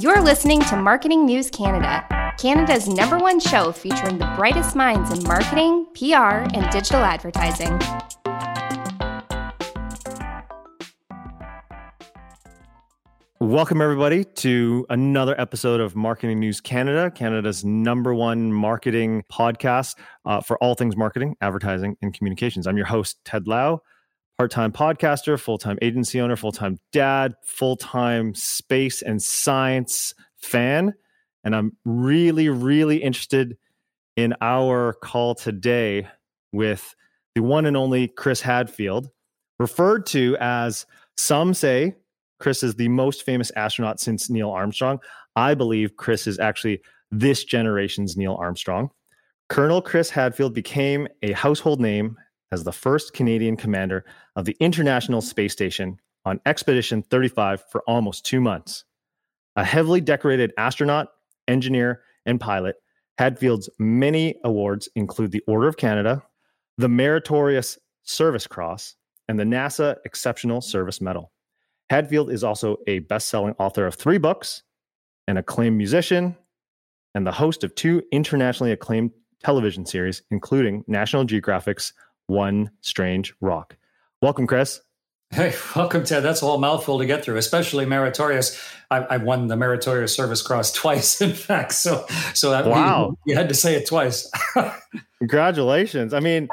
You're listening to Marketing News Canada, Canada's number one show featuring the brightest minds in marketing, PR, and digital advertising. Welcome, everybody, to another episode of Marketing News Canada, Canada's number one marketing podcast uh, for all things marketing, advertising, and communications. I'm your host, Ted Lau, part time podcaster, full time agency owner, full time dad, full time space and science fan. And I'm really, really interested in our call today with the one and only Chris Hadfield, referred to as some say Chris is the most famous astronaut since Neil Armstrong. I believe Chris is actually this generation's Neil Armstrong. Colonel Chris Hadfield became a household name as the first Canadian commander of the International Space Station on Expedition 35 for almost two months. A heavily decorated astronaut, engineer, and pilot, Hadfield's many awards include the Order of Canada, the Meritorious Service Cross, and the NASA Exceptional Service Medal. Hadfield is also a best selling author of three books, an acclaimed musician, and the host of two internationally acclaimed television series, including National Geographic's One Strange Rock. Welcome, Chris. Hey, welcome, Ted. That's a whole mouthful to get through, especially meritorious. I, I won the Meritorious Service Cross twice, in fact. So, so that wow, you, you had to say it twice. Congratulations! I mean,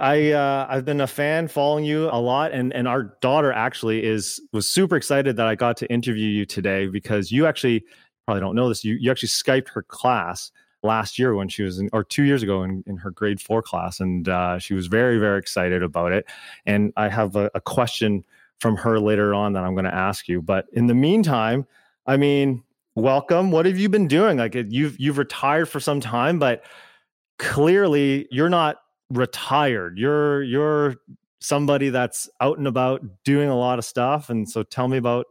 I uh, I've been a fan following you a lot, and and our daughter actually is was super excited that I got to interview you today because you actually probably don't know this. You you actually skyped her class last year when she was in, or two years ago in, in her grade four class, and uh, she was very very excited about it. And I have a, a question from her later on that I'm going to ask you. But in the meantime, I mean, welcome. What have you been doing? Like you've you've retired for some time, but clearly you're not retired. You're you're somebody that's out and about doing a lot of stuff. And so tell me about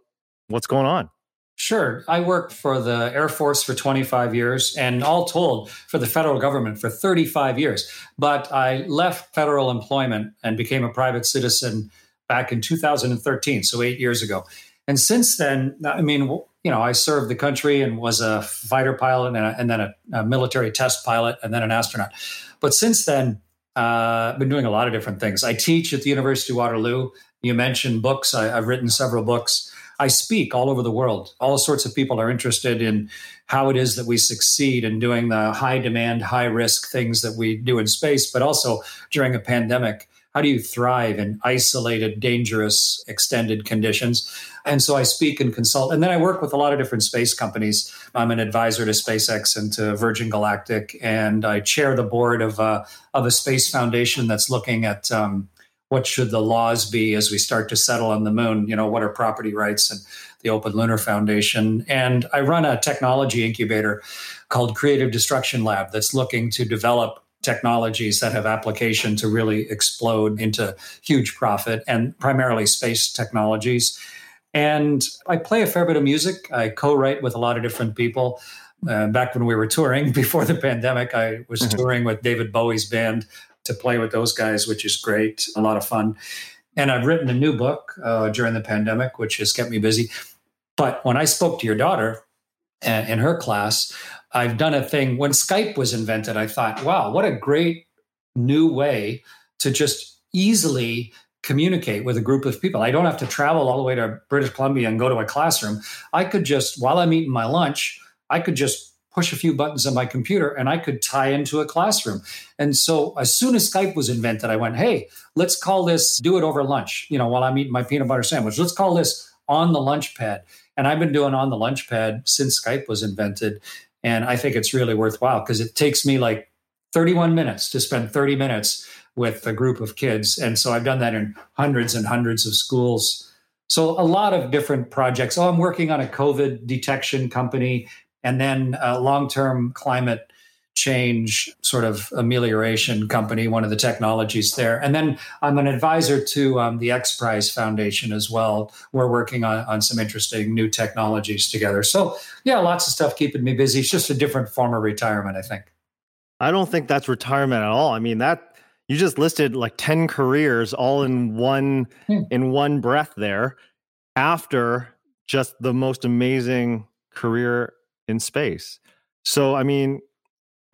what's going on. Sure. I worked for the Air Force for 25 years and all told for the federal government for 35 years. But I left federal employment and became a private citizen back in 2013, so eight years ago. And since then, I mean, you know, I served the country and was a fighter pilot and, a, and then a, a military test pilot and then an astronaut. But since then, uh, I've been doing a lot of different things. I teach at the University of Waterloo. You mentioned books. I, I've written several books. I speak all over the world. All sorts of people are interested in how it is that we succeed in doing the high demand, high risk things that we do in space, but also during a pandemic. How do you thrive in isolated, dangerous, extended conditions? And so I speak and consult. And then I work with a lot of different space companies. I'm an advisor to SpaceX and to Virgin Galactic. And I chair the board of, uh, of a space foundation that's looking at um, what should the laws be as we start to settle on the moon? You know, what are property rights and the Open Lunar Foundation? And I run a technology incubator called Creative Destruction Lab that's looking to develop technologies that have application to really explode into huge profit and primarily space technologies. And I play a fair bit of music. I co write with a lot of different people. Uh, back when we were touring before the pandemic, I was mm-hmm. touring with David Bowie's band to play with those guys, which is great, a lot of fun. And I've written a new book uh, during the pandemic, which has kept me busy. But when I spoke to your daughter uh, in her class, I've done a thing when Skype was invented. I thought, wow, what a great new way to just easily communicate with a group of people. I don't have to travel all the way to British Columbia and go to a classroom. I could just, while I'm eating my lunch, I could just push a few buttons on my computer and I could tie into a classroom. And so as soon as Skype was invented, I went, hey, let's call this do it over lunch, you know, while I'm eating my peanut butter sandwich. Let's call this on the lunch pad. And I've been doing on the lunch pad since Skype was invented. And I think it's really worthwhile because it takes me like 31 minutes to spend 30 minutes with a group of kids. And so I've done that in hundreds and hundreds of schools. So a lot of different projects. Oh, I'm working on a COVID detection company and then a long term climate change sort of amelioration company, one of the technologies there. And then I'm an advisor to um, the X Prize Foundation as well. We're working on, on some interesting new technologies together. So, yeah, lots of stuff keeping me busy. It's just a different form of retirement, I think. I don't think that's retirement at all. I mean, that you just listed like 10 careers all in one hmm. in one breath there after just the most amazing career in space. So, I mean,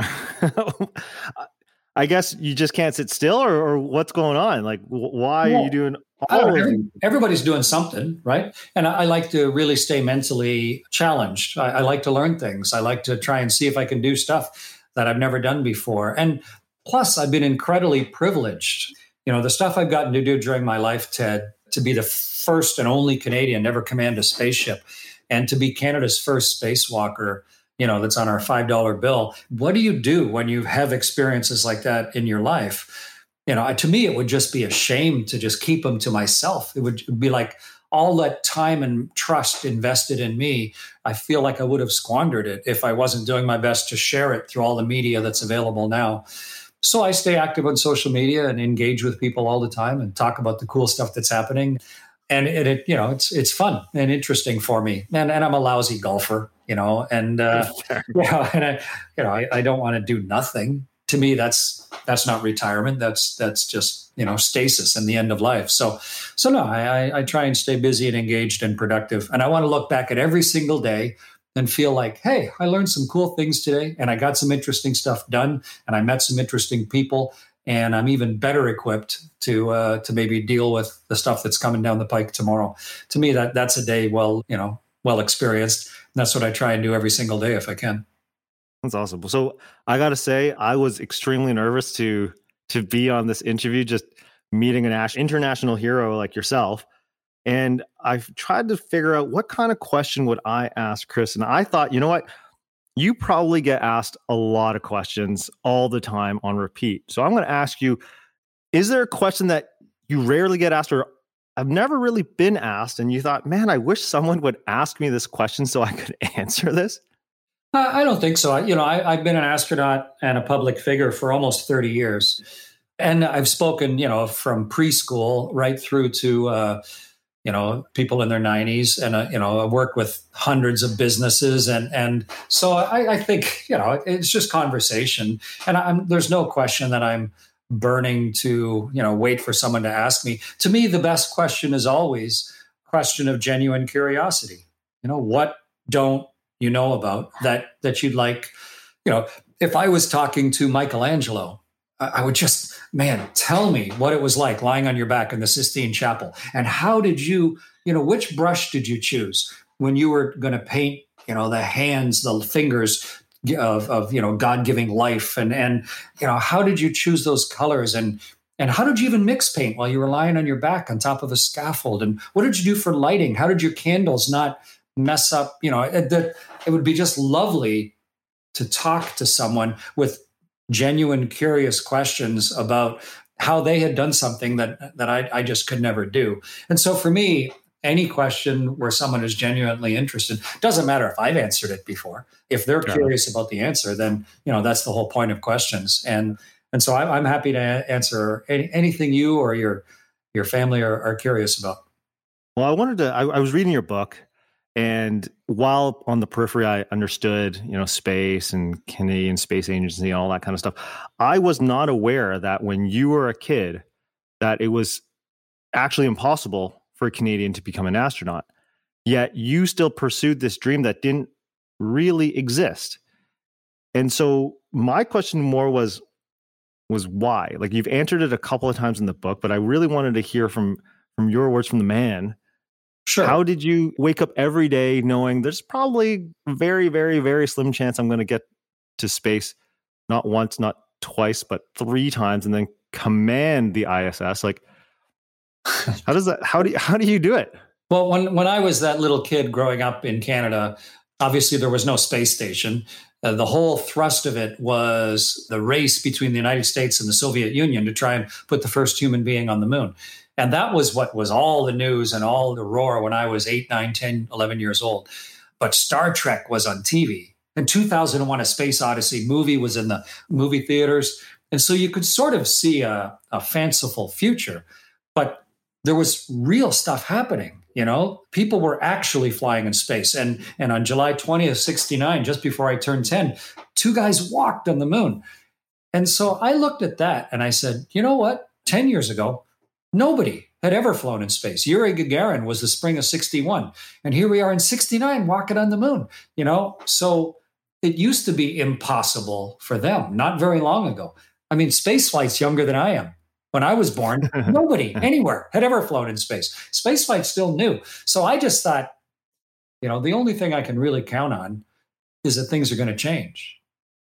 I guess you just can't sit still, or, or what's going on? Like, why are you doing all of every, Everybody's doing something, right? And I, I, like to really stay mentally challenged. I, I like to learn things. I like to try and see if I can do stuff that I've never done before. And plus, I've been incredibly privileged. You know, the stuff I've gotten to do during my life, Ted, to be the first and only Canadian to ever command a spaceship and to be Canada's first spacewalker you know that's on our five dollar bill what do you do when you have experiences like that in your life? You know to me it would just be a shame to just keep them to myself. It would be like all that time and trust invested in me i feel like i would have squandered it if i wasn't doing my best to share it through all the media that's available now. So i stay active on social media and engage with people all the time and talk about the cool stuff that's happening and it, it, you know it's it's fun and interesting for me. And and I'm a lousy golfer you know and uh yeah and I you know I, I don't want to do nothing. To me that's that's not retirement. That's that's just you know stasis and the end of life. So so no I, I try and stay busy and engaged and productive. And I want to look back at every single day and feel like hey I learned some cool things today and I got some interesting stuff done and I met some interesting people and I'm even better equipped to uh, to maybe deal with the stuff that's coming down the pike tomorrow. To me, that that's a day well, you know, well experienced. And that's what I try and do every single day if I can. That's awesome. So I got to say, I was extremely nervous to to be on this interview, just meeting an international hero like yourself. And I've tried to figure out what kind of question would I ask Chris. And I thought, you know what? You probably get asked a lot of questions all the time on repeat. So I'm going to ask you is there a question that you rarely get asked or I've never really been asked and you thought, man, I wish someone would ask me this question so I could answer this? I don't think so. You know, I, have been an astronaut and a public figure for almost 30 years. And I've spoken, you know, from preschool right through to, uh, you know people in their 90s and uh, you know I work with hundreds of businesses and and so I, I think you know it's just conversation. And I'm, there's no question that I'm burning to you know wait for someone to ask me. To me the best question is always question of genuine curiosity. You know what don't you know about that that you'd like you know if I was talking to Michelangelo I would just, man, tell me what it was like lying on your back in the Sistine Chapel. And how did you, you know, which brush did you choose when you were going to paint, you know, the hands, the fingers of, of you know, God giving life? And, and, you know, how did you choose those colors? And, and how did you even mix paint while you were lying on your back on top of a scaffold? And what did you do for lighting? How did your candles not mess up? You know, it, it would be just lovely to talk to someone with genuine, curious questions about how they had done something that that I, I just could never do. And so for me, any question where someone is genuinely interested doesn't matter if I've answered it before. If they're yeah. curious about the answer, then you know that's the whole point of questions. And and so I'm, I'm happy to answer any, anything you or your your family are, are curious about. Well, I wanted to. I, I was reading your book, and while on the periphery, I understood, you know, space and Canadian Space Agency and all that kind of stuff. I was not aware that when you were a kid, that it was actually impossible for a Canadian to become an astronaut. Yet you still pursued this dream that didn't really exist. And so my question more was was why? Like you've answered it a couple of times in the book, but I really wanted to hear from from your words from the man Sure. How did you wake up every day knowing there's probably very, very, very slim chance I'm going to get to space, not once, not twice, but three times, and then command the ISS? Like, how does that? How do you, how do you do it? Well, when when I was that little kid growing up in Canada, obviously there was no space station. Uh, the whole thrust of it was the race between the United States and the Soviet Union to try and put the first human being on the moon. And that was what was all the news and all the roar when I was 8, 9, 10, 11 years old. But Star Trek was on TV. And 2001 A Space Odyssey movie was in the movie theaters. And so you could sort of see a, a fanciful future, but there was real stuff happening. You know, people were actually flying in space. And, and on July 20th, 69, just before I turned 10, two guys walked on the moon. And so I looked at that and I said, you know what? 10 years ago, Nobody had ever flown in space. Yuri Gagarin was the spring of 61. And here we are in 69 walking on the moon, you know? So it used to be impossible for them not very long ago. I mean, space flight's younger than I am. When I was born, nobody anywhere had ever flown in space. Space flight's still new. So I just thought, you know, the only thing I can really count on is that things are going to change.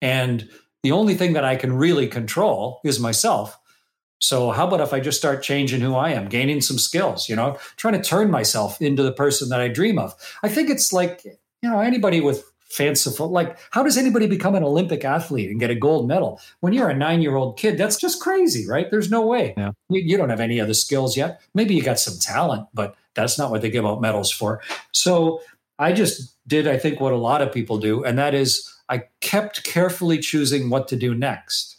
And the only thing that I can really control is myself. So how about if I just start changing who I am, gaining some skills, you know, trying to turn myself into the person that I dream of. I think it's like, you know, anybody with fanciful like how does anybody become an olympic athlete and get a gold medal? When you're a nine year old kid that's just crazy right? There's no way. Yeah. you, you don't have any other skills yet. Maybe you got some talent but that's not what they give out medals for. So i just did i think what a lot of people do and that is i kept carefully choosing what to do next.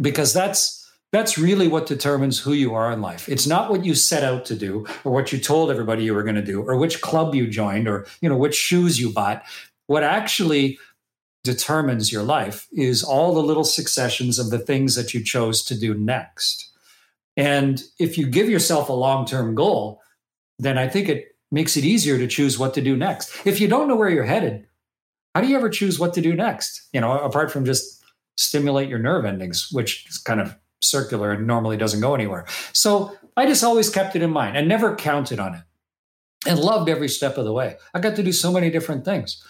Because that's that's really what determines who you are in life. It's not what you set out to do or what you told everybody you were going to do or which club you joined or you know which shoes you bought. What actually determines your life is all the little successions of the things that you chose to do next. And if you give yourself a long-term goal, then I think it makes it easier to choose what to do next. If you don't know where you're headed, how do you ever choose what to do next? You know, apart from just stimulate your nerve endings, which is kind of circular and normally doesn't go anywhere. So I just always kept it in mind and never counted on it and loved every step of the way. I got to do so many different things.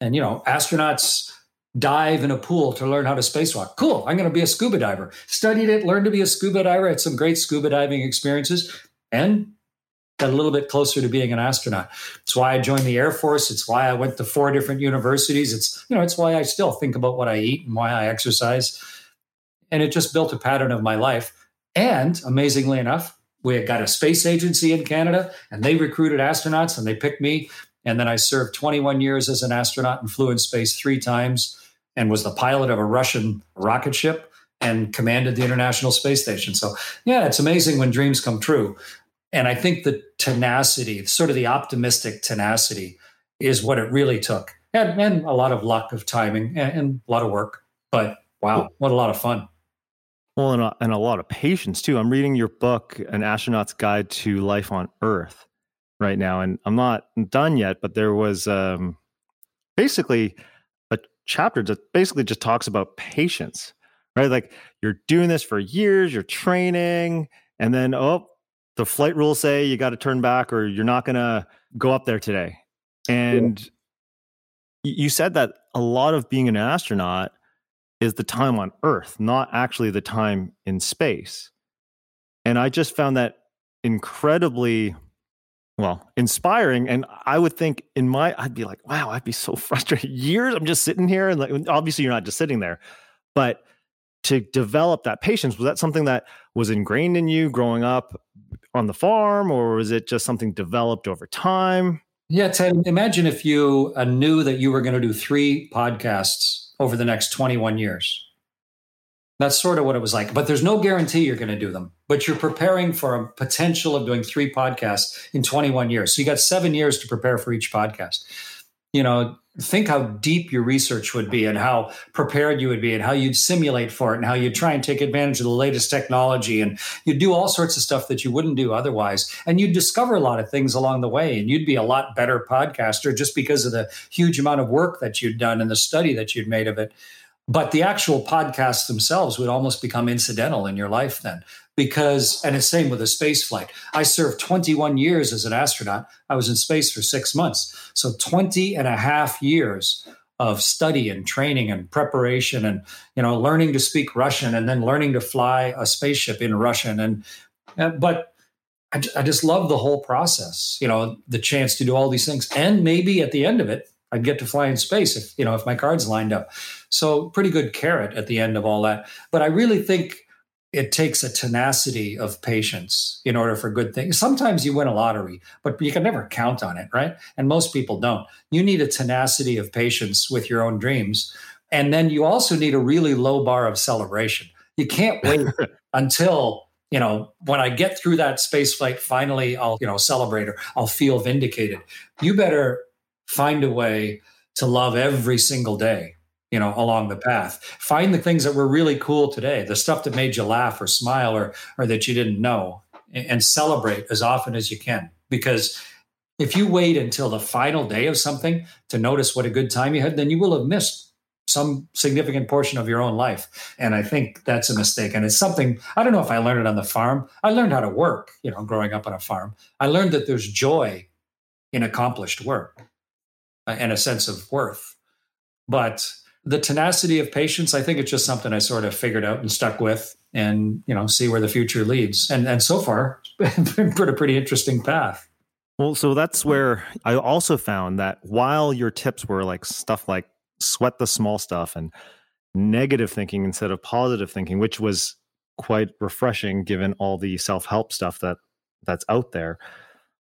And, you know, astronauts dive in a pool to learn how to spacewalk. Cool. I'm going to be a scuba diver. Studied it, learned to be a scuba diver, had some great scuba diving experiences, and got a little bit closer to being an astronaut. It's why I joined the Air Force. It's why I went to four different universities. It's, you know, it's why I still think about what I eat and why I exercise and it just built a pattern of my life. And amazingly enough, we had got a space agency in Canada and they recruited astronauts and they picked me. And then I served 21 years as an astronaut and flew in space three times and was the pilot of a Russian rocket ship and commanded the International Space Station. So, yeah, it's amazing when dreams come true. And I think the tenacity, sort of the optimistic tenacity, is what it really took. And, and a lot of luck of timing and, and a lot of work. But wow, what a lot of fun. Well, and a, and a lot of patience too. I'm reading your book, An Astronaut's Guide to Life on Earth, right now, and I'm not done yet. But there was um, basically a chapter that basically just talks about patience, right? Like you're doing this for years, you're training, and then oh, the flight rules say you got to turn back or you're not going to go up there today. And yeah. you said that a lot of being an astronaut is the time on Earth, not actually the time in space. And I just found that incredibly well inspiring. And i would think in my i'd be like wow i'd be so frustrated. Years i'm just sitting here and like obviously you're not just sitting there. But to develop that patience was that something that was ingrained in you growing up on the farm or was it just something developed over time? Yeah ted imagine if you uh, knew that you were going to do three podcasts over the next 21 years. That's sort of what it was like. But there's no guarantee you're going to do them. But you're preparing for a potential of doing three podcasts in 21 years. So you got seven years to prepare for each podcast. You know, think how deep your research would be and how prepared you would be and how you'd simulate for it and how you'd try and take advantage of the latest technology. And you'd do all sorts of stuff that you wouldn't do otherwise. And you'd discover a lot of things along the way. And you'd be a lot better podcaster just because of the huge amount of work that you'd done and the study that you'd made of it. But the actual podcasts themselves would almost become incidental in your life then because and it's same with a space flight. I served 21 years as an astronaut. I was in space for six months. So 20 and a half years of study and training and preparation and you know learning to speak russian and then learning to fly a spaceship in russian. And, and but I, I just love the whole process you know the chance to do all these things. And maybe at the end of it I'd get to fly in space if you know if my cards lined up. So pretty good carrot at the end of all that. But I really think it takes a tenacity of patience in order for good things. Sometimes you win a lottery, but you can never count on it, right? And most people don't. You need a tenacity of patience with your own dreams. And then you also need a really low bar of celebration. You can't wait until, you know, when I get through that space flight, finally I'll, you know, celebrate or I'll feel vindicated. You better find a way to love every single day you know along the path find the things that were really cool today the stuff that made you laugh or smile or or that you didn't know and celebrate as often as you can. Because if you wait until the final day of something to notice what a good time you had, then you will have missed some significant portion of your own life. And I think that's a mistake. And it's something, I don't know if I learned it on the farm. I learned how to work, you know, growing up on a farm. I learned that there's joy in accomplished work uh, and a sense of worth. But the tenacity of patience, I think it's just something I sort of figured out and stuck with and, you know, see where the future leads. And and so far, it's been a pretty interesting path. Well, so that's where I also found that while your tips were like stuff like sweat the small stuff and negative thinking instead of positive thinking, which was quite refreshing given all the self-help stuff that that's out there.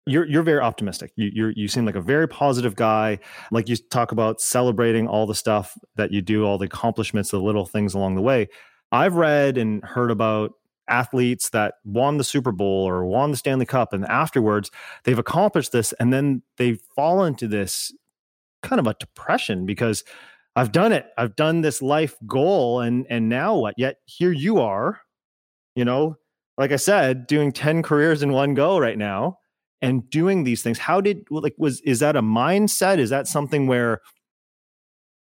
You're you're very optimistic. You you you seem like a very positive guy. Like you talk about celebrating all the stuff that you do, all the accomplishments, the little things along the way. I've read and heard about athletes that won the Super Bowl or won the Stanley Cup, and afterwards they've accomplished this, and then they fall into this kind of a depression because I've done it. I've done this life goal and and now what? Yet here you are, you know, like I said, doing 10 careers in one go right now and doing these things. How did like was is that a mindset? Is that something where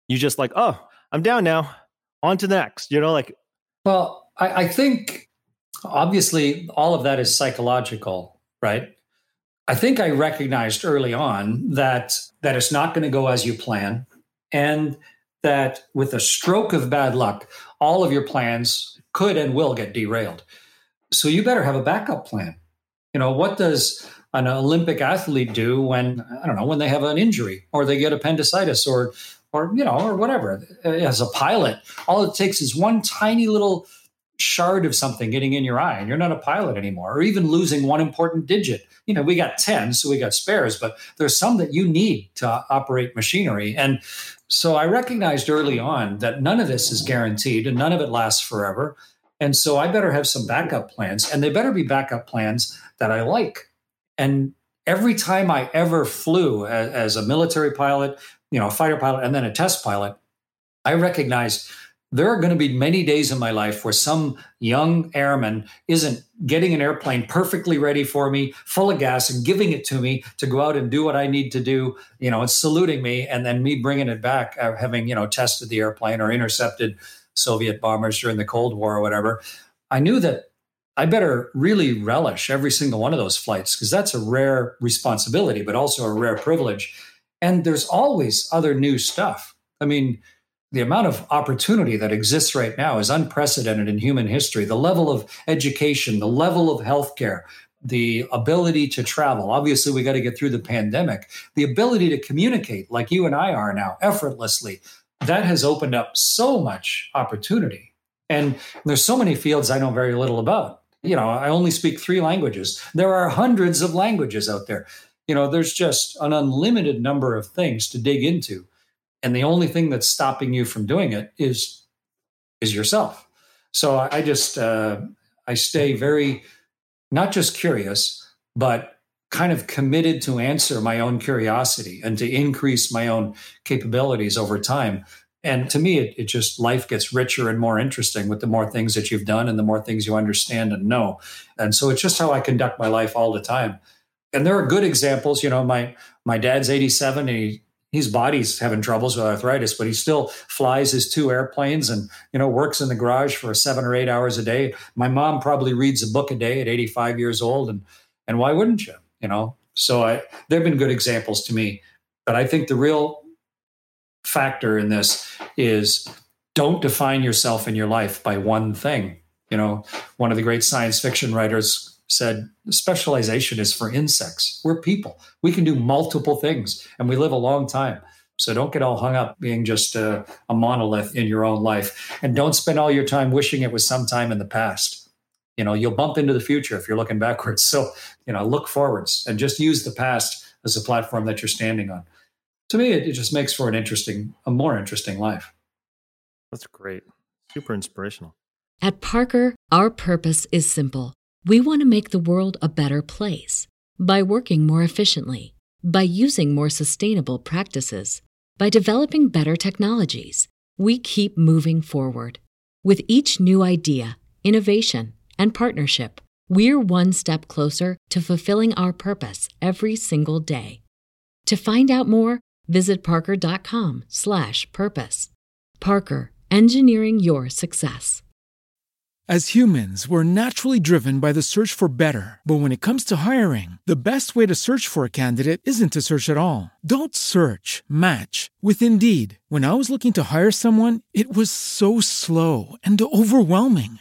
you just like, oh, I'm down now. On to the next. You know, like well, I, I think obviously all of that is psychological, right? I think I recognized early on that that it's not going to go as you plan and that with a stroke of bad luck, all of your plans could and will get derailed. So you better have a backup plan. You know, what does an Olympic athlete do when I don't know, when they have an injury or they get appendicitis or or you know, or whatever. Uh, as a pilot, all it takes is one tiny little shard of something getting in your eye and you're not a pilot anymore or even losing one important digit. You know we got 10 so we got spares but there's some that you need to operate machinery. And so i recognized early on that none of this is guaranteed and none of it lasts forever. And so i better have some backup plans and they better be backup plans that i like and every time i ever flew as, as a military pilot you know a fighter pilot and then a test pilot i recognized there are going to be many days in my life where some young airman isn't getting an airplane perfectly ready for me, full of gas, and giving it to me to go out and do what I need to do, you know, and saluting me, and then me bringing it back, uh, having, you know, tested the airplane or intercepted Soviet bombers during the Cold War or whatever. I knew that I better really relish every single one of those flights because that's a rare responsibility, but also a rare privilege. And there's always other new stuff. I mean, the amount of opportunity that exists right now is unprecedented in human history. The level of education, the level of healthcare, the ability to travel. Obviously, we got to get through the pandemic. The ability to communicate, like you and I are now, effortlessly, that has opened up so much opportunity. And there's so many fields I know very little about. You know, I only speak three languages. There are hundreds of languages out there. You know, there's just an unlimited number of things to dig into and the only thing that's stopping you from doing it is is yourself so i just uh, i stay very not just curious but kind of committed to answer my own curiosity and to increase my own capabilities over time and to me it, it just life gets richer and more interesting with the more things that you've done and the more things you understand and know and so it's just how i conduct my life all the time and there are good examples you know my my dad's 87 and he his body's having troubles with arthritis, but he still flies his two airplanes and you know works in the garage for seven or eight hours a day. My mom probably reads a book a day at 85 years old, and and why wouldn't you? You know, so I they've been good examples to me. But I think the real factor in this is don't define yourself in your life by one thing. You know, one of the great science fiction writers said specialization is for insects. We're people. We can do multiple things and we live a long time. So don't get all hung up being just a, a, monolith in your own life. And don't spend all your time wishing it was sometime in the past. You know, you'll bump into the future if you're looking backwards. So, you know, look forwards and just use the past as a platform that you're standing on. To me, it, it just makes for an interesting, a more interesting life. That's great. Super inspirational. At Parker, our purpose is simple we want to make the world a better place by working more efficiently, by using more sustainable practices, by developing better technologies. We keep moving forward. With each new idea, innovation, and partnership, we're one step closer to fulfilling our purpose every single day. To find out more, visit parker.com slash purpose. Parker, engineering your success. As humans, we're naturally driven by the search for better. But when it comes to hiring, the best way to search for a candidate isn't to search at all. Don't search, match with Indeed. When I was looking to hire someone, it was so slow and overwhelming.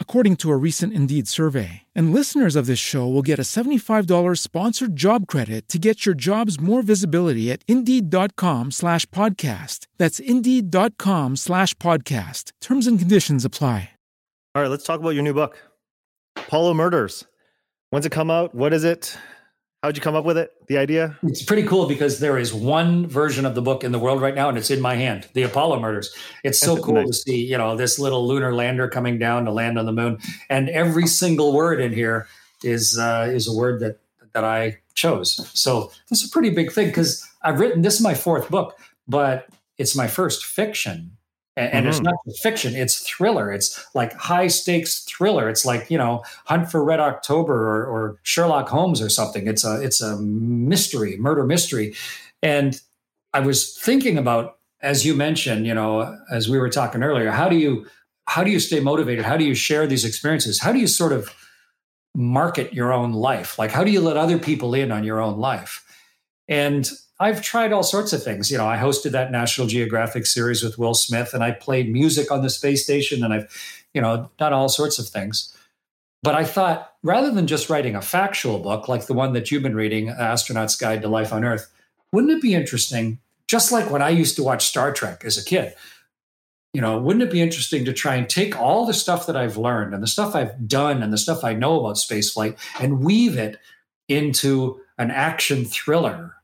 according to a recent Indeed survey. And listeners of this show will get a $75 sponsored job credit to get your jobs more visibility at Indeed.com slash podcast. That's Indeed.com slash podcast. Terms and conditions apply. All right, let's talk about your new book, Apollo Murders. When's it come out? What is it? How'd you come up with it? The idea? It's pretty cool because there is one version of the book in the world right now, and it's in my hand. The Apollo Murders. It's so cool nice. to see, you know, this little lunar lander coming down to land on the moon, and every single word in here is uh, is a word that that I chose. So it's a pretty big thing because I've written this is my fourth book, but it's my first fiction and, and mm-hmm. it's not just fiction it's thriller. It's like high stakes thriller. It's like you know hunt for red october or, or sherlock holmes or something. It's a it's a mystery murder mystery. And i was thinking about as you mentioned you know as we were talking earlier how do you how do you stay motivated? How do you share these experiences? How do you sort of market your own life? Like how do you let other people in on your own life? And I've tried all sorts of things. You know, I hosted that National Geographic series with Will Smith, and I played music on the space station, and I've, you know, done all sorts of things. But I thought rather than just writing a factual book like the one that you've been reading, Astronaut's Guide to Life on Earth, wouldn't it be interesting, just like when I used to watch Star Trek as a kid? You know, wouldn't it be interesting to try and take all the stuff that I've learned and the stuff I've done and the stuff I know about spaceflight and weave it into an action thriller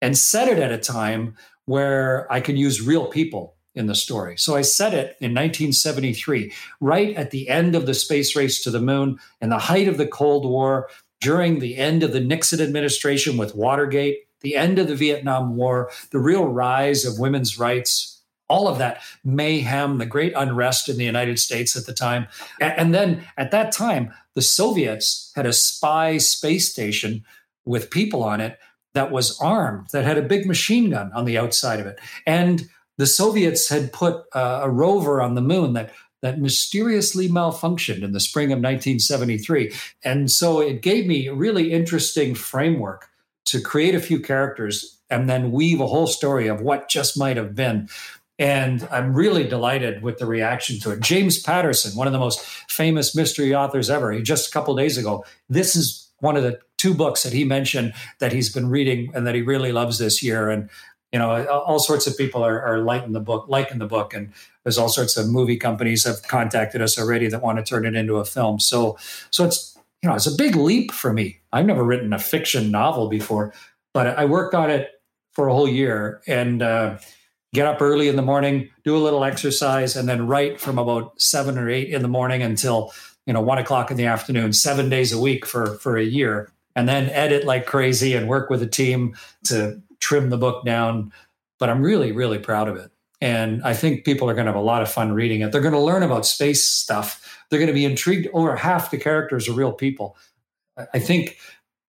and set it at a time where I could use real people in the story. So I set it in 1973, right at the end of the space race to the moon, in the height of the Cold War, during the end of the Nixon administration with Watergate, the end of the Vietnam War, the real rise of women's rights, all of that mayhem, the great unrest in the United States at the time. And then at that time, the Soviets had a spy space station with people on it that was armed, that had a big machine gun on the outside of it. And the Soviets had put a rover on the moon that that mysteriously malfunctioned in the spring of 1973. And so it gave me a really interesting framework to create a few characters and then weave a whole story of what just might have been. And I'm really delighted with the reaction to it. James Patterson, one of the most famous mystery authors ever, he just a couple days ago, this is one of the two books that he mentioned that he's been reading and that he really loves this year. And you know, all sorts of people are, are liking the book, liking the book, and there's all sorts of movie companies have contacted us already that want to turn it into a film. So, so it's you know, it's a big leap for me. I've never written a fiction novel before, but I worked on it for a whole year and uh, get up early in the morning, do a little exercise, and then write from about seven or eight in the morning until you know one o'clock in the afternoon, seven days a week for for a year and then edit like crazy and work with a team to trim the book down. But I'm really, really proud of it. And I think people are going to have a lot of fun reading it. They're going to learn about space stuff. They're going to be intrigued. Over half the characters are real people. I think,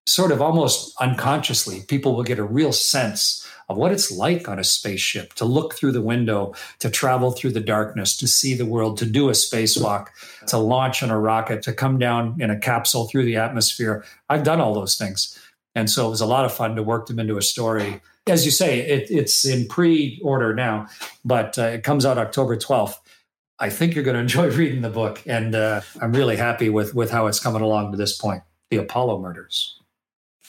sort of almost unconsciously, people will get a real sense of what it's like on a spaceship to look through the window, to travel through the darkness, to see the world, to do a spacewalk, to launch on a rocket, to come down in a capsule through the atmosphere. I've done all those things. And so it was a lot of fun to work them into a story. As you say, it, it's in pre order now, but uh, it comes out October 12th. I think you're going to enjoy reading the book. And uh, I'm really happy with, with how it's coming along to this point The Apollo Murders.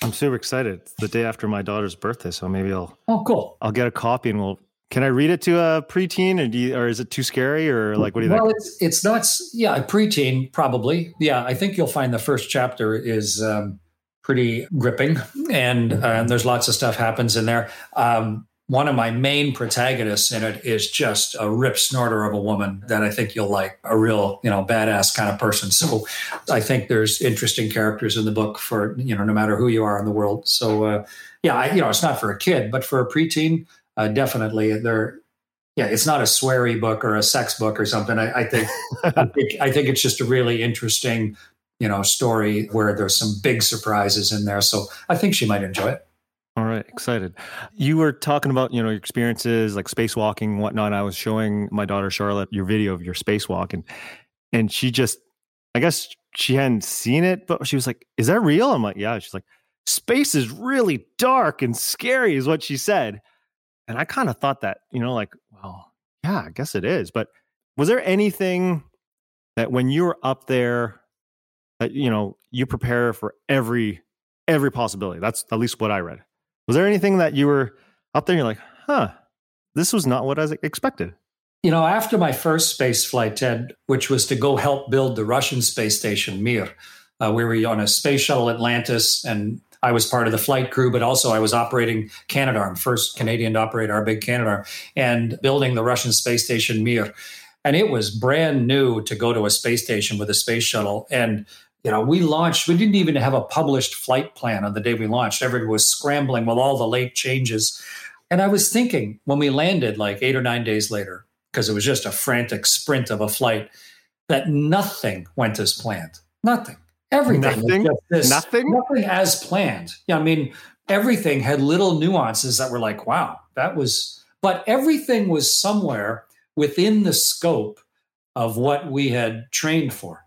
I'm super excited. It's the day after my daughter's birthday, so maybe I'll Oh, cool. I'll get a copy and we'll Can I read it to a preteen, or do you, or is it too scary, or like what do you well, think? it's it's not. Yeah, a preteen probably. Yeah, I think you'll find the first chapter is um, pretty gripping, and, uh, and there's lots of stuff happens in there. Um, one of my main protagonists in it is just a rip snorter of a woman that I think you'll like, a real, you know, badass kind of person. So I think there's interesting characters in the book for, you know, no matter who you are in the world. So, uh, yeah, I, you know, it's not for a kid, but for a preteen, uh, definitely they're, yeah, it's not a sweary book or a sex book or something. I, I think, I think, I think it's just a really interesting, you know, story where there's some big surprises in there. So I think she might enjoy it. All right, excited. You were talking about you know your experiences like spacewalking whatnot. I was showing my daughter Charlotte your video of your spacewalk, and and she just, I guess she hadn't seen it, but she was like, "Is that real?" I'm like, "Yeah." She's like, "Space is really dark and scary," is what she said, and I kind of thought that you know like, well, yeah, I guess it is. But was there anything that when you were up there that you know you prepare for every every possibility? That's at least what I read. Was there anything that you were up there? You're like, huh, this was not what I expected. You know, after my first space flight, Ted, which was to go help build the Russian space station Mir, uh, we were on a space shuttle Atlantis, and I was part of the flight crew, but also I was operating Canadarm, first Canadian to operate our big Canadarm, and building the Russian space station Mir. And it was brand new to go to a space station with a space shuttle. And you know, we launched, we didn't even have a published flight plan on the day we launched. Everybody was scrambling with all the late changes. And I was thinking when we landed like eight or nine days later, because it was just a frantic sprint of a flight, that nothing went as planned. Nothing. Everything. Nothing. This, nothing. Nothing as planned. Yeah, I mean, everything had little nuances that were like, wow, that was, but everything was somewhere within the scope of what we had trained for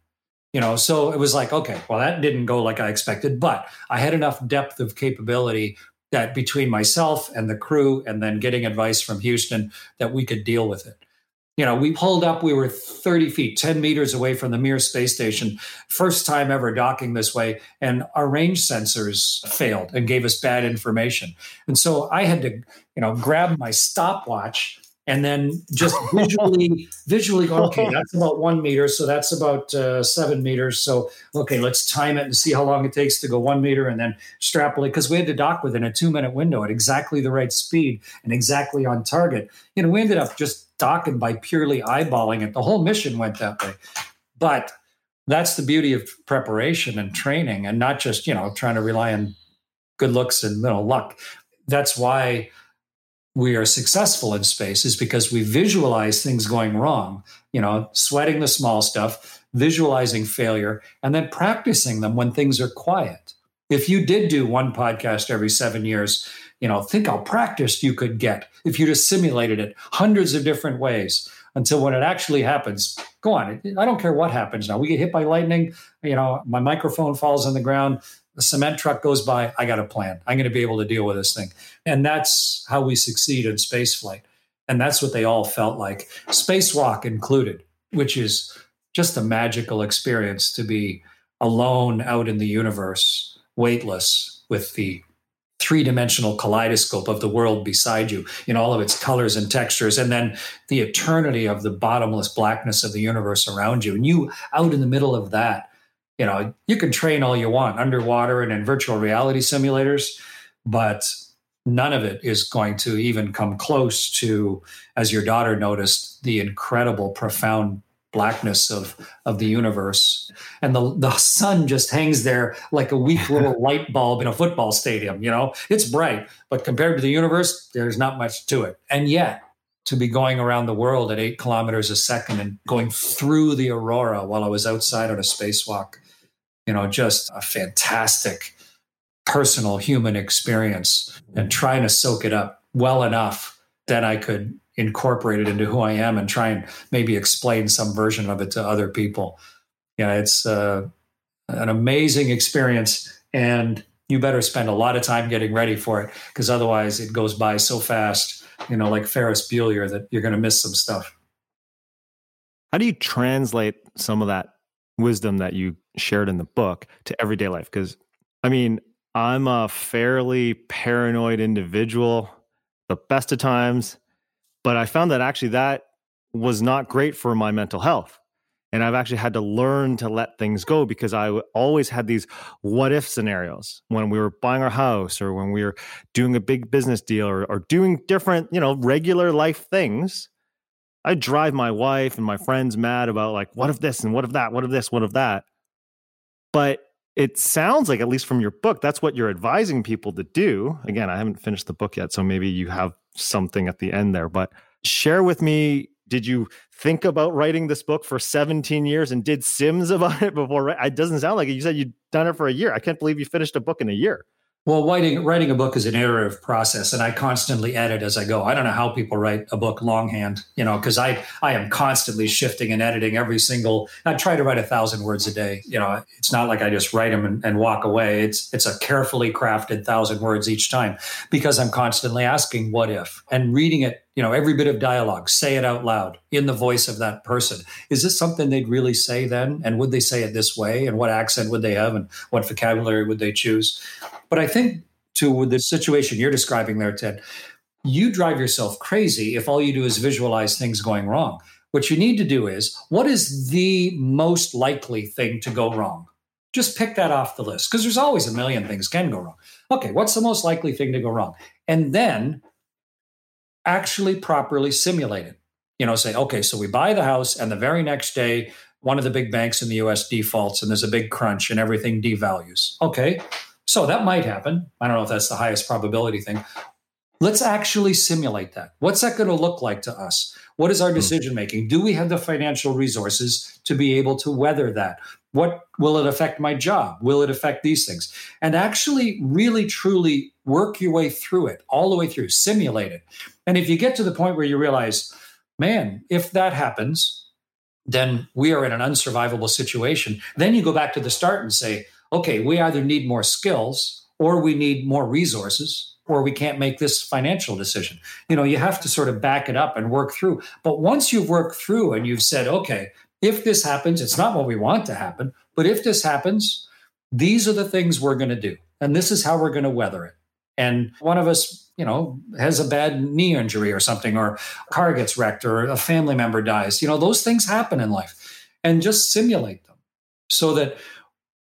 you know so it was like okay well that didn't go like i expected but i had enough depth of capability that between myself and the crew and then getting advice from houston that we could deal with it. You know we pulled up we were 30 feet 10 meters away from the mir space station first time ever docking this way and our range sensors failed and gave us bad information. And so i had to you know grab my stopwatch and then just visually visually go okay that's about one meter so that's about uh, seven meters. So okay let's time it and see how long it takes to go one meter and then extrapolate because we had to dock within a two minute window at exactly the right speed and exactly on target. You know we ended up just docking by purely eyeballing it. The whole mission went that way. But that's the beauty of preparation and training and not just you know trying to rely on good looks and you know luck. That's why we are successful in space is because we visualize things going wrong, you know, sweating the small stuff, visualizing failure, and then practicing them when things are quiet. If you did do one podcast every seven years, you know, think how practiced you could get if you just simulated it hundreds of different ways until when it actually happens, go on. I don't care what happens now. We get hit by lightning, you know, my microphone falls on the ground, a cement truck goes by, I got a plan. I'm going to be able to deal with this thing. And that's how we succeed in spaceflight. And that's what they all felt like, spacewalk included, which is just a magical experience to be alone out in the universe, weightless, with the three dimensional kaleidoscope of the world beside you in all of its colors and textures, and then the eternity of the bottomless blackness of the universe around you. And you out in the middle of that you know, you can train all you want underwater and in virtual reality simulators, but none of it is going to even come close to, as your daughter noticed, the incredible, profound blackness of of the universe. And the the sun just hangs there like a weak little light bulb in a football stadium you know? It's bright but compared to the universe there's not much to it. And yet to be going around the world at 8 kilometers a second and going through the aurora while i was outside on a spacewalk you know, just a fantastic personal human experience and trying to soak it up well enough that I could incorporate it into who I am and try and maybe explain some version of it to other people. Yeah, it's uh, an amazing experience, and you better spend a lot of time getting ready for it because otherwise it goes by so fast. You know, like Ferris Bueller, that you're going to miss some stuff. How do you translate some of that wisdom that you shared in the book to everyday life because i mean i'm a fairly paranoid individual the best of times but I found that actually that was not great for my mental health. And I've actually had to learn to let things go because I always had these what if scenarios when we were buying our house or when we were doing a big business deal or, or doing different, you know, regular life things. I drive my wife and my friends mad about like, what if this and what if that, what if this, what if that. But it sounds like, at least from your book, that's what you're advising people to do. Again, I haven't finished the book yet, so maybe you have something at the end there, but share with me did you think about writing this book for 17 years and did sims about it before it doesn't sound like it. You said you'd done it for a year. I can't believe you finished a book in a year well, writing writing a book is an iterative process, and I constantly edit as I go. I don't know how people write a book longhand, you know, because I I am constantly shifting and editing every single. I try to write a thousand words a day. You know, it's not like I just write them and, and walk away. It's it's a carefully crafted thousand words each time because I'm constantly asking what if and reading it. You know, every bit of dialogue, say it out loud in the voice of that person. Is this something they'd really say then? And would they say it this way? And what accent would they have? And what vocabulary would they choose? But I think to the situation you're describing there, Ted, you drive yourself crazy if all you do is visualize things going wrong. What you need to do is what is the most likely thing to go wrong? Just pick that off the list because there's always a million things can go wrong. Okay, what's the most likely thing to go wrong? And then actually properly simulate it. You know, say, okay, so we buy the house, and the very next day, one of the big banks in the US defaults, and there's a big crunch, and everything devalues. Okay, so that might happen. I don't know if that's the highest probability thing. Let's actually simulate that. What's that going to look like to us? What is our hmm. decision making? Do we have the financial resources to be able to weather that? What will it affect my job? Will it affect these things? And actually, really, truly work your way through it, all the way through, simulate it. And if you get to the point where you realize, man, if that happens, then we are in an unsurvivable situation. Then you go back to the start and say, okay, we either need more skills or we need more resources or we can't make this financial decision. You know, you have to sort of back it up and work through. But once you've worked through and you've said, okay, if this happens, it's not what we want to happen, but if this happens, these are the things we're going to do. And this is how we're going to weather it. And one of us, you know, has a bad knee injury or something, or a car gets wrecked, or a family member dies. You know, those things happen in life. And just simulate them so that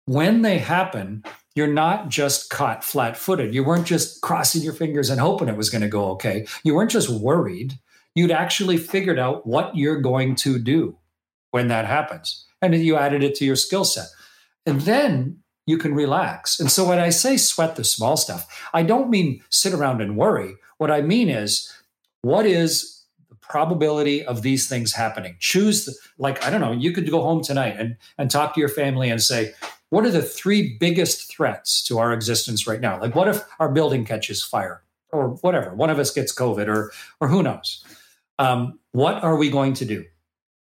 when they happen, you're not just caught flat footed. You weren't just crossing your fingers and hoping it was going to go okay. You weren't just worried. You'd actually figured out what you're going to do when that happens. And you added it to your skill set. And then you can relax. And so when I say sweat the small stuff, I don't mean sit around and worry. What I mean is, what is the probability of these things happening? Choose, the, like, I don't know, you could go home tonight and, and talk to your family and say, what are the three biggest threats to our existence right now? Like, what if our building catches fire or whatever? One of us gets COVID or, or who knows? Um, what are we going to do?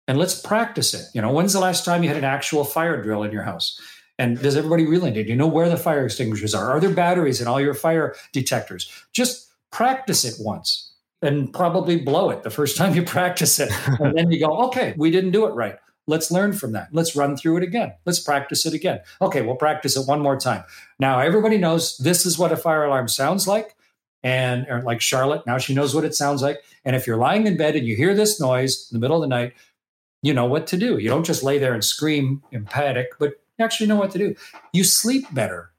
And let's practice it. You know, when's the last time you had an actual fire drill in your house? And does everybody really need? Do you know where the fire extinguishers are? Are there batteries in all your fire detectors? Just practice it once and probably blow it the first time you practice it. And then you go, okay, we didn't do it right. Let's learn from that. Let's run through it again. Let's practice it again. Okay, we'll practice it one more time. Now everybody knows this is what a fire alarm sounds like. And like Charlotte, now she knows what it sounds like. And if you're lying in bed and you hear this noise in the middle of the night, you know what to do. You don't just lay there and scream in panic, but you actually know what to do. You sleep better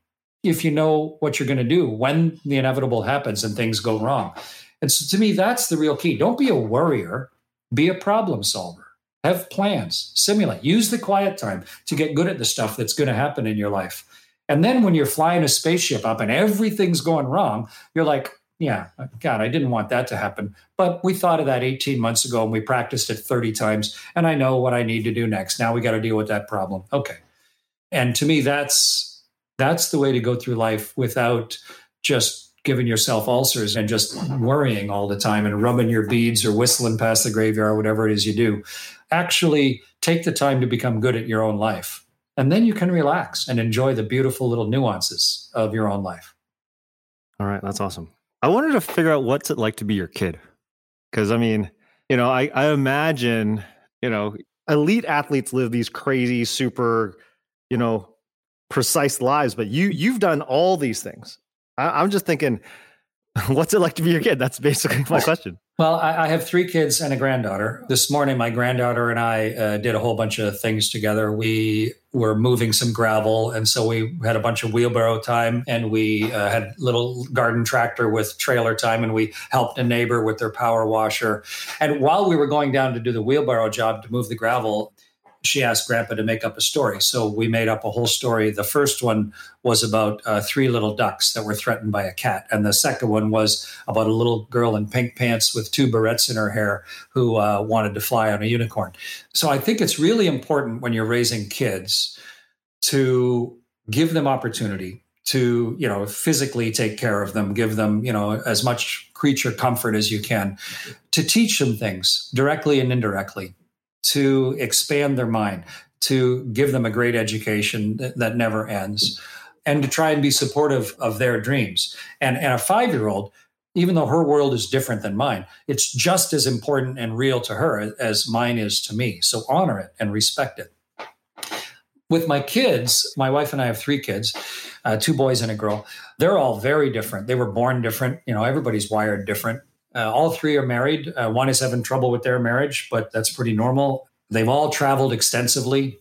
if you know what you're going to do when the inevitable happens and things go wrong. And so to me, that's the real key. Don't be a worrier, be a problem solver. Have plans, simulate, use the quiet time to get good at the stuff that's going to happen in your life. And then when you're flying a spaceship up and everything's going wrong, you're like, yeah, uh, God, I didn't want that to happen. But we thought of that 18 months ago and we practiced it 30 times. And I know what I need to do next. Now we got to deal with that problem. Okay. And to me, that's that's the way to go through life without just giving yourself ulcers and just worrying all the time and rubbing your beads or whistling past the graveyard whatever it is you do actually take the time to become good at your own life. And then you can relax and enjoy the beautiful little nuances of your own life. All right, that's awesome. I wanted to figure out what's it like to be your kid. Because I mean, you know, I, I imagine, you know, elite athletes live these crazy, super, you know, precise lives, but you you've done all these things. I, I'm just thinking, what's it like to be your kid? That's basically my question. Well, I, I, have three kids and a granddaughter. This morning, my granddaughter and I uh, did a whole bunch of things together. We were moving some gravel, and so we had a bunch of wheelbarrow time, and we uh, had little garden tractor with trailer time, and we helped a neighbor with their power washer. And while we were going down to do the wheelbarrow job to move the gravel, she asked Grandpa to make up a story. So we made up a whole story. The first one was about uh, three little ducks that were threatened by a cat. And the second one was about a little girl in pink pants with two barrettes in her hair who uh, wanted to fly on a unicorn. So I think it's really important when you're raising kids to give them opportunity to you know physically take care of them give them you know as much creature comfort as you can to teach them things directly and indirectly to expand their mind, to give them a great education that, that never ends, and to try and be supportive of their dreams. And, and a five year old, even though her world is different than mine, it's just as important and real to her as mine is to me. So honor it and respect it. With my kids, my wife and I have three kids, uh, two boys and a girl. They're all very different. They were born different. You know, everybody's wired different. Uh, all three are married. Uh, one is having trouble with their marriage, but that's pretty normal. They've all traveled extensively.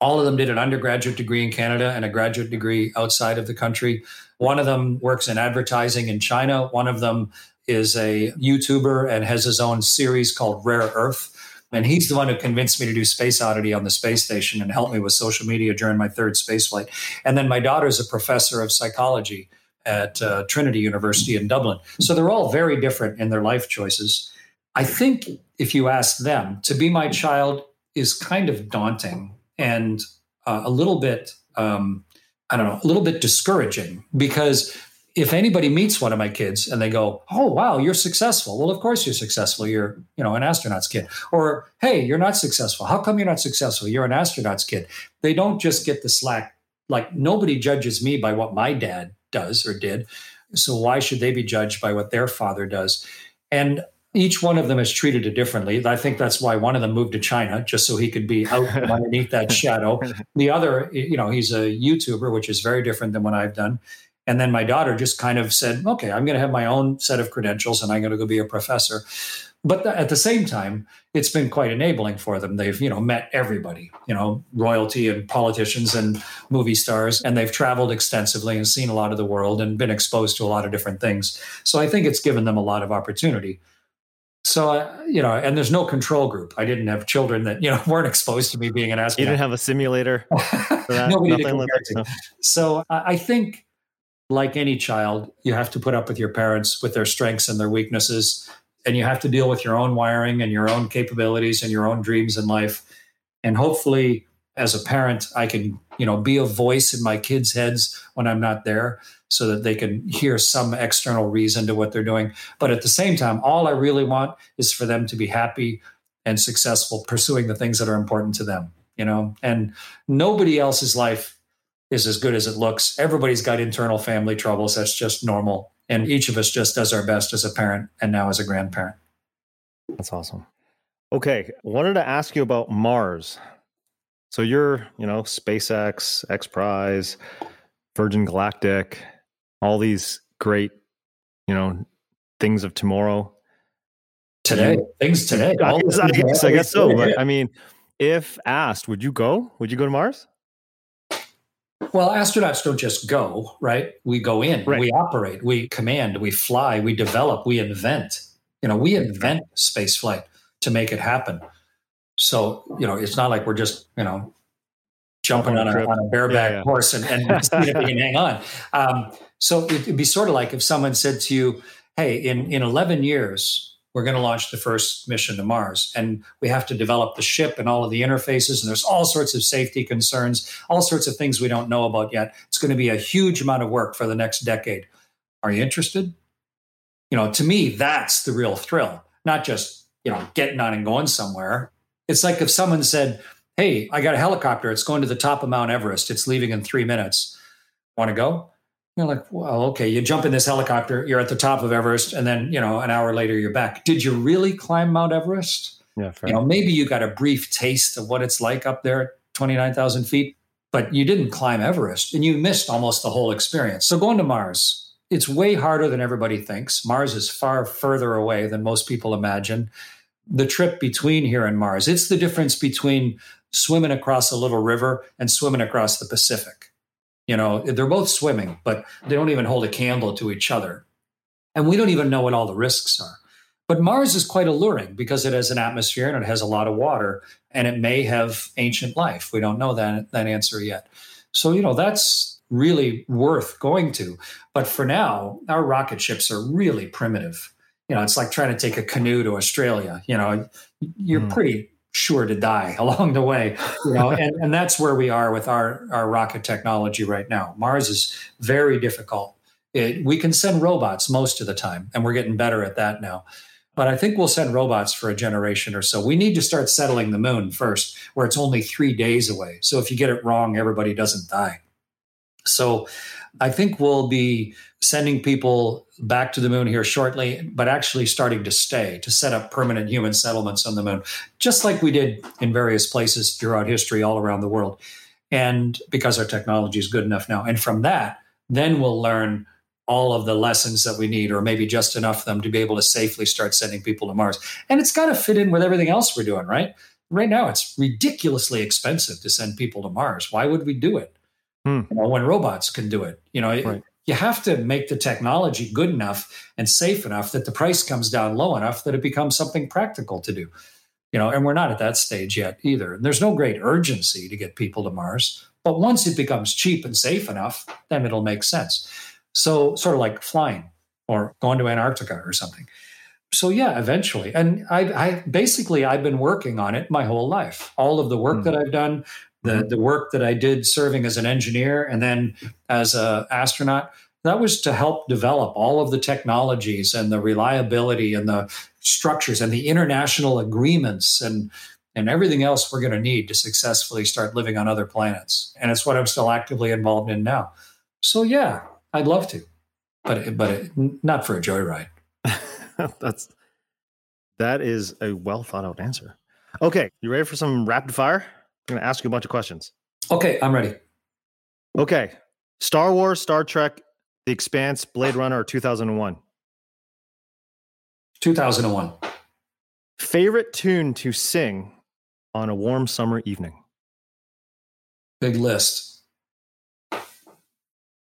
All of them did an undergraduate degree in Canada and a graduate degree outside of the country. One of them works in advertising in China. One of them is a YouTuber and has his own series called Rare Earth. And he's the one who convinced me to do Space Oddity on the space station and helped me with social media during my third space flight. And then my daughter is a professor of psychology at uh, Trinity University in Dublin. So they're all very different in their life choices. I think if you ask them, to be my child is kind of daunting and uh, a little bit, um, I don't know, a little bit discouraging because if anybody meets one of my kids and they go, "Oh, wow, you're successful." Well, of course you're successful. You're, you know, an astronaut's kid. Or, "Hey, you're not successful. How come you're not successful? You're an astronaut's kid." They don't just get the slack. Like nobody judges me by what my dad does or did. So why should they be judged by what their father does? And each one of them is treated it differently. I think that's why one of them moved to China just so he could be out underneath that shadow. The other, you know, he's a YouTuber, which is very different than what I've done. And then my daughter just kind of said, okay, I'm going to have my own set of credentials and I'm going to go be a professor. But at the same time, it's been quite enabling for them. They've, you know, met everybody, you know, royalty and politicians and movie stars, and they've traveled extensively and seen a lot of the world and been exposed to a lot of different things. So I think it's given them a lot of opportunity. So, uh, you know, and there's no control group. I didn't have children that, you know, weren't exposed to me being an astronaut. You didn't have a simulator. Nobody to like that, So I think like any child, you have to put up with your parents with their strengths and their weaknesses and you have to deal with your own wiring and your own capabilities and your own dreams in life. And hopefully as a parent i can you know be a voice in my kids heads when i'm not there so that they can hear some external reason to what they're doing. But at the same time all i really want is for them to be happy and successful pursuing the things that are important to them you know? And nobody else's life is as good as it looks. Everybody's got internal family troubles. That's just normal and mm. each of us just does our best as a parent and now as a grandparent. That's awesome. Okay, wanted to ask you about Mars. So you're, you know, SpaceX, X Prize, Virgin Galactic, all these great, you know, things of tomorrow. Today, you, things today. I guess, I guess, I guess so. But I mean, if asked, would you go? Would you go to Mars? Well, astronauts don't just go, right? We go in, right. we operate, we command, we fly, we develop, we invent. You know, we invent space flight to make it happen. So, you know, it's not like we're just, you know, jumping on a, on a, bareback yeah, yeah. horse and, and hang on. Um, so it'd be sort of like if someone said to you, hey, in, in 11 years, we're going to launch the first mission to Mars. And we have to develop the ship and all of the interfaces. And there's all sorts of safety concerns, all sorts of things we don't know about yet. It's going to be a huge amount of work for the next decade. Are you interested? You know, to me, that's the real thrill, not just, you know, getting on and going somewhere. It's like if someone said, Hey, I got a helicopter. It's going to the top of Mount Everest. It's leaving in three minutes. Want to go? You're like, well, okay, you jump in this helicopter, you're at the top of Everest, and then, you know, an hour later you're back. Did you really climb Mount Everest? Yeah, fair. You know, maybe you got a brief taste of what it's like up there at 29,000 feet, but you didn't climb Everest and you missed almost the whole experience. So going to Mars, it's way harder than everybody thinks. Mars is far further away than most people imagine. The trip between here and Mars, it's the difference between swimming across a little river and swimming across the Pacific. You know, they're both swimming, but they don't even hold a candle to each other. And we don't even know what all the risks are. But Mars is quite alluring because it has an atmosphere and it has a lot of water and it may have ancient life. We don't know that, that answer yet. So, you know, that's really worth going to. But for now, our rocket ships are really primitive. You know, it's like trying to take a canoe to Australia. You know, you're mm. pretty sure to die along the way. You know, and, and that's where we are with our, our rocket technology right now. Mars is very difficult. It, we can send robots most of the time, and we're getting better at that now but I think we'll send robots for a generation or so. We need to start settling the moon first, where it's only three days away. So if you get it wrong, everybody doesn't die. So I think we'll be sending people back to the moon here shortly, but actually starting to stay to set up permanent human settlements on the moon, just like we did in various places throughout history all around the world. And because our technology is good enough now. And from that, then we'll learn all of the lessons that we need, or maybe just enough of them to be able to safely start sending people to Mars. And it's got to fit in with everything else we're doing, right? Right now, it's ridiculously expensive to send people to Mars. Why would we do it? Hmm. You know, when robots can do it, you know, right. you have to make the technology good enough and safe enough that the price comes down low enough that it becomes something practical to do. You know, and we're not at that stage yet either. And there's no great urgency to get people to Mars. But once it becomes cheap and safe enough, then it'll make sense. So, sort of like flying or going to Antarctica or something. So, yeah, eventually. And I, I basically, I've been working on it my whole life. All of the work mm-hmm. that I've done, the, the work that I did serving as an engineer and then as an astronaut, that was to help develop all of the technologies and the reliability and the structures and the international agreements and and everything else we're going to need to successfully start living on other planets. And it's what I'm still actively involved in now. So yeah, I'd love to, but but not for a joyride. That's that is a well thought out answer. Okay, you ready for some rapid fire? I'm going to ask you a bunch of questions. Okay, I'm ready. Okay, Star Wars, Star Trek, The Expanse, Blade Runner, or 2001. 2001. Favorite tune to sing on a warm summer evening? Big list.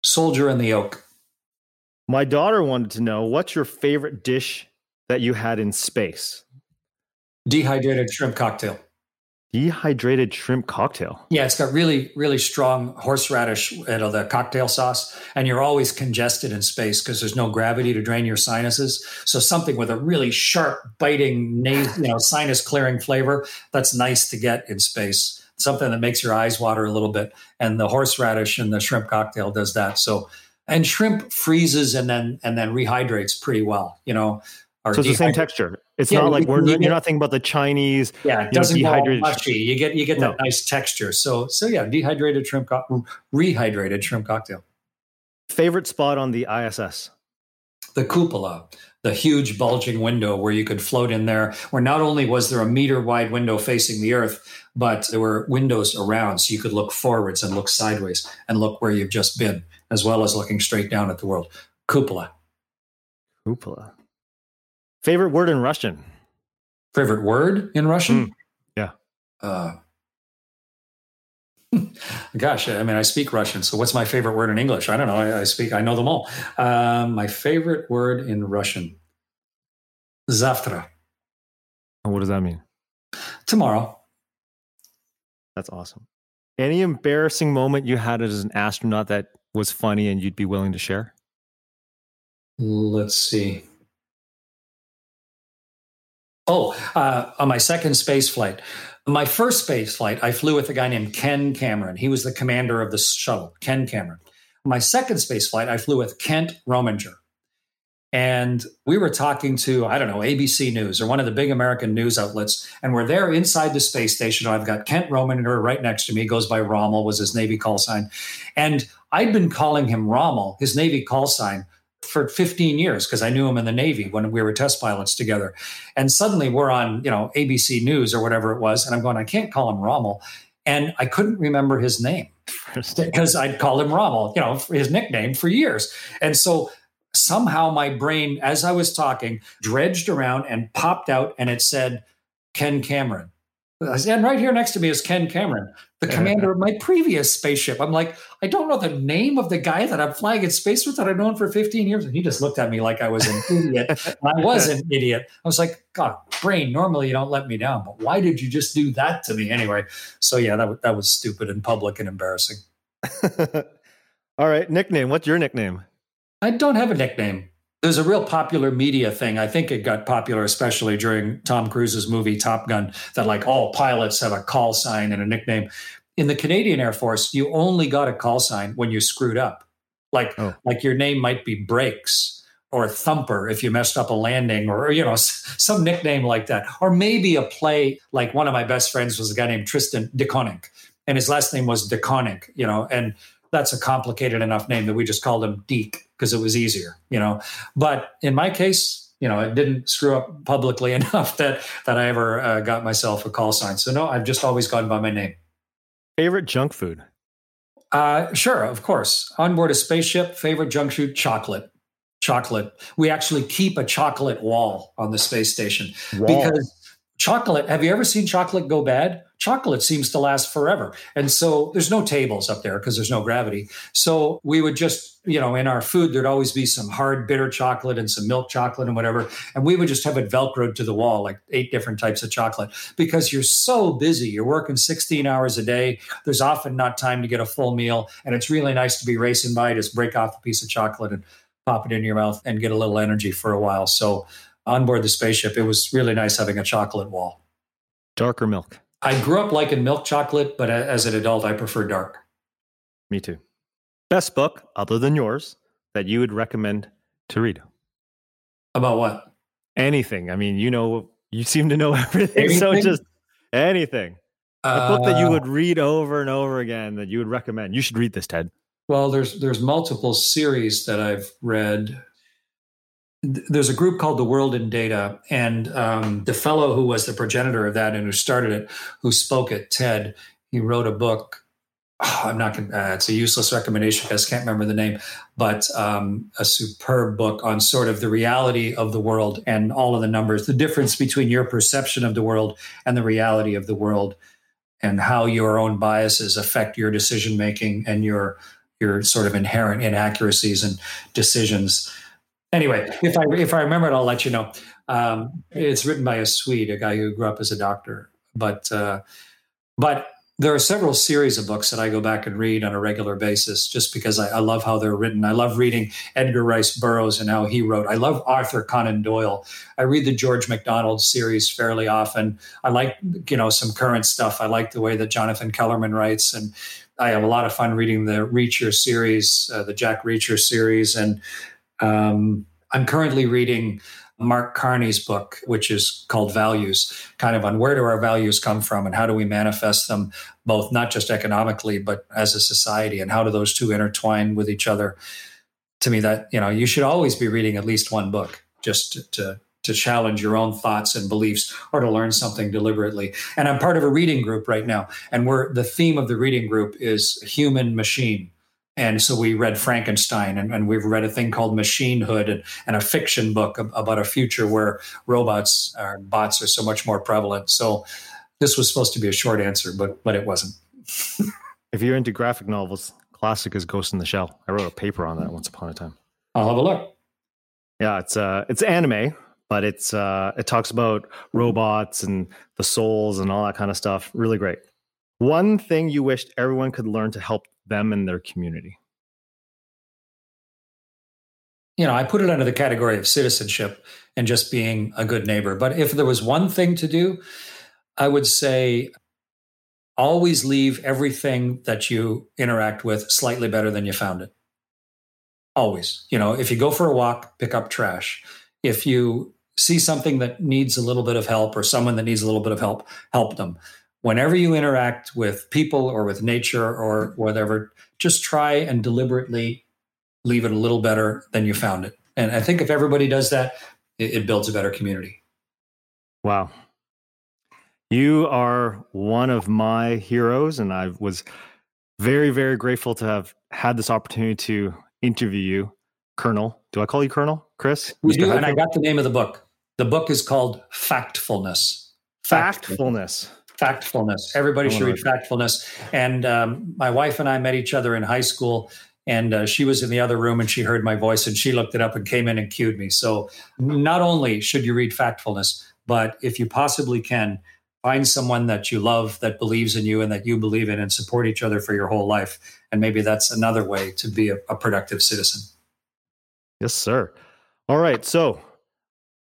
Soldier in the Oak. My daughter wanted to know what's your favorite dish that you had in space? Dehydrated shrimp cocktail. Dehydrated shrimp cocktail. Yeah, it's got really, really strong horseradish, you know, the cocktail sauce, and you're always congested in space because there's no gravity to drain your sinuses. So something with a really sharp, biting, you know, sinus clearing flavor that's nice to get in space something that makes your eyes water a little bit. And the horseradish and the shrimp cocktail does that. So, and shrimp freezes and then and then rehydrates pretty well. You know, so it's the same texture. It's yeah, not like we're you are not thinking about the Chinese. Yeah, it doesn't dehydrated mushy. You get you get that no. nice texture. So so yeah, dehydrated shrimp, co- rehydrated shrimp cocktail. Favorite spot on the ISS? The cupola the huge bulging window where you could float in there, where not only was there a meter wide window facing the earth, but there were windows around so you could look forwards and look sideways and look where you've just been, as well as looking straight down at the world. Cupola. Cupola. Favorite word in Russian? Favorite word in Russian? Mm, yeah. Uh, Gosh, I mean, I speak Russian. So, what's my favorite word in English? I don't know. I, I speak. I know them all. Um, my favorite word in Russian. And what does that mean? Tomorrow. That's awesome. Any embarrassing moment you had as an astronaut that was funny and you'd be willing to share? Let's see. Oh, uh, on my second space flight, my first space flight, I flew with a guy named Ken Cameron. He was the commander of the shuttle, Ken Cameron. My second space flight, I flew with Kent Rominger. And we were talking to, I don't know, ABC News or one of the big American news outlets. And we're there inside the space station. I've got Kent Rominger right next to me, goes by Rommel, was his Navy call sign. And I'd been calling him Rommel, his Navy call sign, for 15 years because I knew him in the Navy when we were test pilots together. And suddenly we're on, you know, ABC News or whatever it was. And I'm going, I can't call him Rommel. And I couldn't remember his name because I'd call him Rommel, you know, his nickname for years. And so somehow my brain, as I was talking, dredged around and popped out and it said Ken Cameron. And right here next to me is Ken Cameron, the commander of my previous spaceship. I'm like, I don't know the name of the guy that I'm flying in space with that I've known for 15 years. And he just looked at me like I was an idiot. I was an idiot. I was like, God, brain, normally you don't let me down, but why did you just do that to me anyway? So yeah, that, that was stupid and public and embarrassing. All right, nickname. What's your nickname? I don't have a nickname. There's a real popular media thing. I think it got popular, especially during Tom Cruise's movie Top Gun, that like all pilots have a call sign and a nickname. In the Canadian Air Force, you only got a call sign when you screwed up. Like, oh. like your name might be Brakes or Thumper if you messed up a landing, or you know some nickname like that, or maybe a play. Like one of my best friends was a guy named Tristan DeConnick, and his last name was DeConnick. You know, and that's a complicated enough name that we just called him Deke because it was easier, you know. But in my case, you know, it didn't screw up publicly enough that that I ever uh, got myself a call sign. So no, I've just always gone by my name. Favorite junk food? Uh, sure, of course. On board a spaceship, favorite junk food, chocolate. Chocolate. We actually keep a chocolate wall on the space station wall. because chocolate. Have you ever seen chocolate go bad? chocolate seems to last forever. And so there's no tables up there because there's no gravity. So we would just, you know, in our food, there'd always be some hard bitter chocolate and some milk chocolate and whatever. And we would just have it velcroed to the wall, like eight different types of chocolate, because you're so busy. You're working 16 hours a day. There's often not time to get a full meal. And it's really nice to be racing by, just break off a piece of chocolate and pop it in your mouth and get a little energy for a while. So on board the spaceship, it was really nice having a chocolate wall. Darker milk. I grew up liking milk chocolate, but as an adult, I prefer dark. Me too. Best book, other than yours, that you would recommend to read? About what? Anything. I mean, you know, you seem to know everything. Anything? So just anything. A uh, book that you would read over and over again that you would recommend. You should read this, Ted. Well, there's there's multiple series that I've read there's a group called the World in Data, and um, the fellow who was the progenitor of that and who started it, who spoke at TED, he wrote a book. Oh, I'm not going. Uh, it's a useless recommendation because I can't remember the name, but um, a superb book on sort of the reality of the world and all of the numbers, the difference between your perception of the world and the reality of the world, and how your own biases affect your decision making and your your sort of inherent inaccuracies and decisions anyway, if I if I remember it, I'll let you know. Um, it's written by a Swede, a guy who grew up as a doctor. But uh, but there are several series of books that I go back and read on a regular basis, just because I, I, love how they're written. I love reading Edgar Rice Burroughs and how he wrote. I love Arthur Conan Doyle. I read the George MacDonald series fairly often. I like you know some current stuff. I like the way that Jonathan Kellerman writes, and I have a lot of fun reading the Reacher series, uh, the Jack Reacher series, and um, I'm currently reading Mark Carney's book, which is called Values, kind of on where do our values come from and how do we manifest them, both not just economically, but as a society, and how do those two intertwine with each other? To me, that you know, you should always be reading at least one book just to, to to challenge your own thoughts and beliefs or to learn something deliberately. And I'm part of a reading group right now. And we're the theme of the reading group is human machine. And so we read Frankenstein and, and we've read a thing called Machinehood and, and, a fiction book about a future where robots or bots are so much more prevalent. So this was supposed to be a short answer, but but it wasn't. if you're into graphic novels, classic is Ghost in the Shell. I wrote a paper on that once upon a time. I'll have a look. Yeah, it's uh it's anime, but it's uh it talks about robots and the souls and all that kind of stuff. Really great. One thing you wished everyone could learn to help them and their community? You know, I put it under the category of citizenship and just being a good neighbor. But if there was one thing to do, I would say always leave everything that you interact with slightly better than you found it. Always. You know, if you go for a walk, pick up trash. If you see something that needs a little bit of help or someone that needs a little bit of help, help them whenever you interact with people or with nature or whatever, just try and deliberately leave it a little better than you found it. And I think if everybody does that, it, it builds a better community. Wow. You are one of my heroes, and I was very, very grateful to have had this opportunity to interview you. Colonel. Do I call you Colonel, Chris? We do, and I got the name of the book. The book is called Factfulness. Factfulness. Factfulness. Everybody should read Factfulness. And um, my wife and I met each other in high school, and uh, she was in the other room and she heard my voice and she looked it up and came in and cued me. So not only should you read Factfulness, but if you possibly can, find someone that you love, that believes in you, and that you believe in, and support each other for your whole life. And maybe that's another way to be a, a productive citizen. Yes, sir. All right. So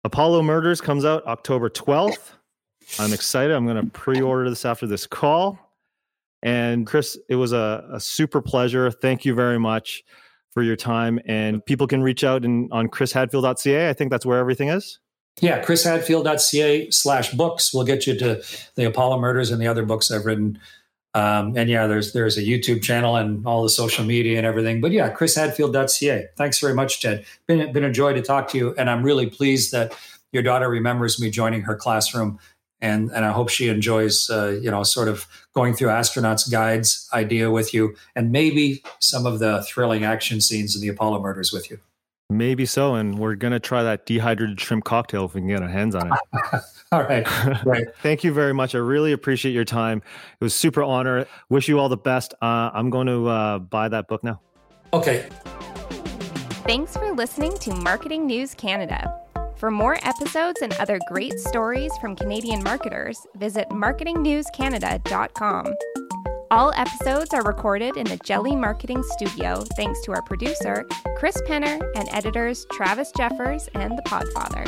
Apollo Murders comes out October 12th. I'm excited. I'm going to pre order this after this call. And Chris, it was a, a, super pleasure. Thank you very much for your time. And people can reach out in, on chrishadfield.ca. I think that's where everything is. Yeah, chrishadfield.ca slash books will get you to the Apollo murders and the other books I've written. Um, and yeah, there's there's a YouTube channel and all the social media and everything. But yeah, chrishadfield.ca. Thanks very much, Ted. Been been a joy to talk to you, and I'm really pleased that your daughter remembers me joining her classroom, and and I hope she enjoys uh, you know sort of going through astronauts guides idea with you, and maybe some of the thrilling action scenes in the Apollo murders with you. Maybe so, and we're gonna try that dehydrated shrimp cocktail if we can get our hands on it. all right, right. Thank you very much. I really appreciate your time. It was super honor. Wish you all the best. Uh, I'm going to uh, buy that book now. Okay. Thanks for listening to Marketing News Canada. For more episodes and other great stories from Canadian marketers, visit marketingnewscanada.com. All episodes are recorded in the Jelly Marketing Studio thanks to our producer, Chris Penner, and editors Travis Jeffers and The Podfather.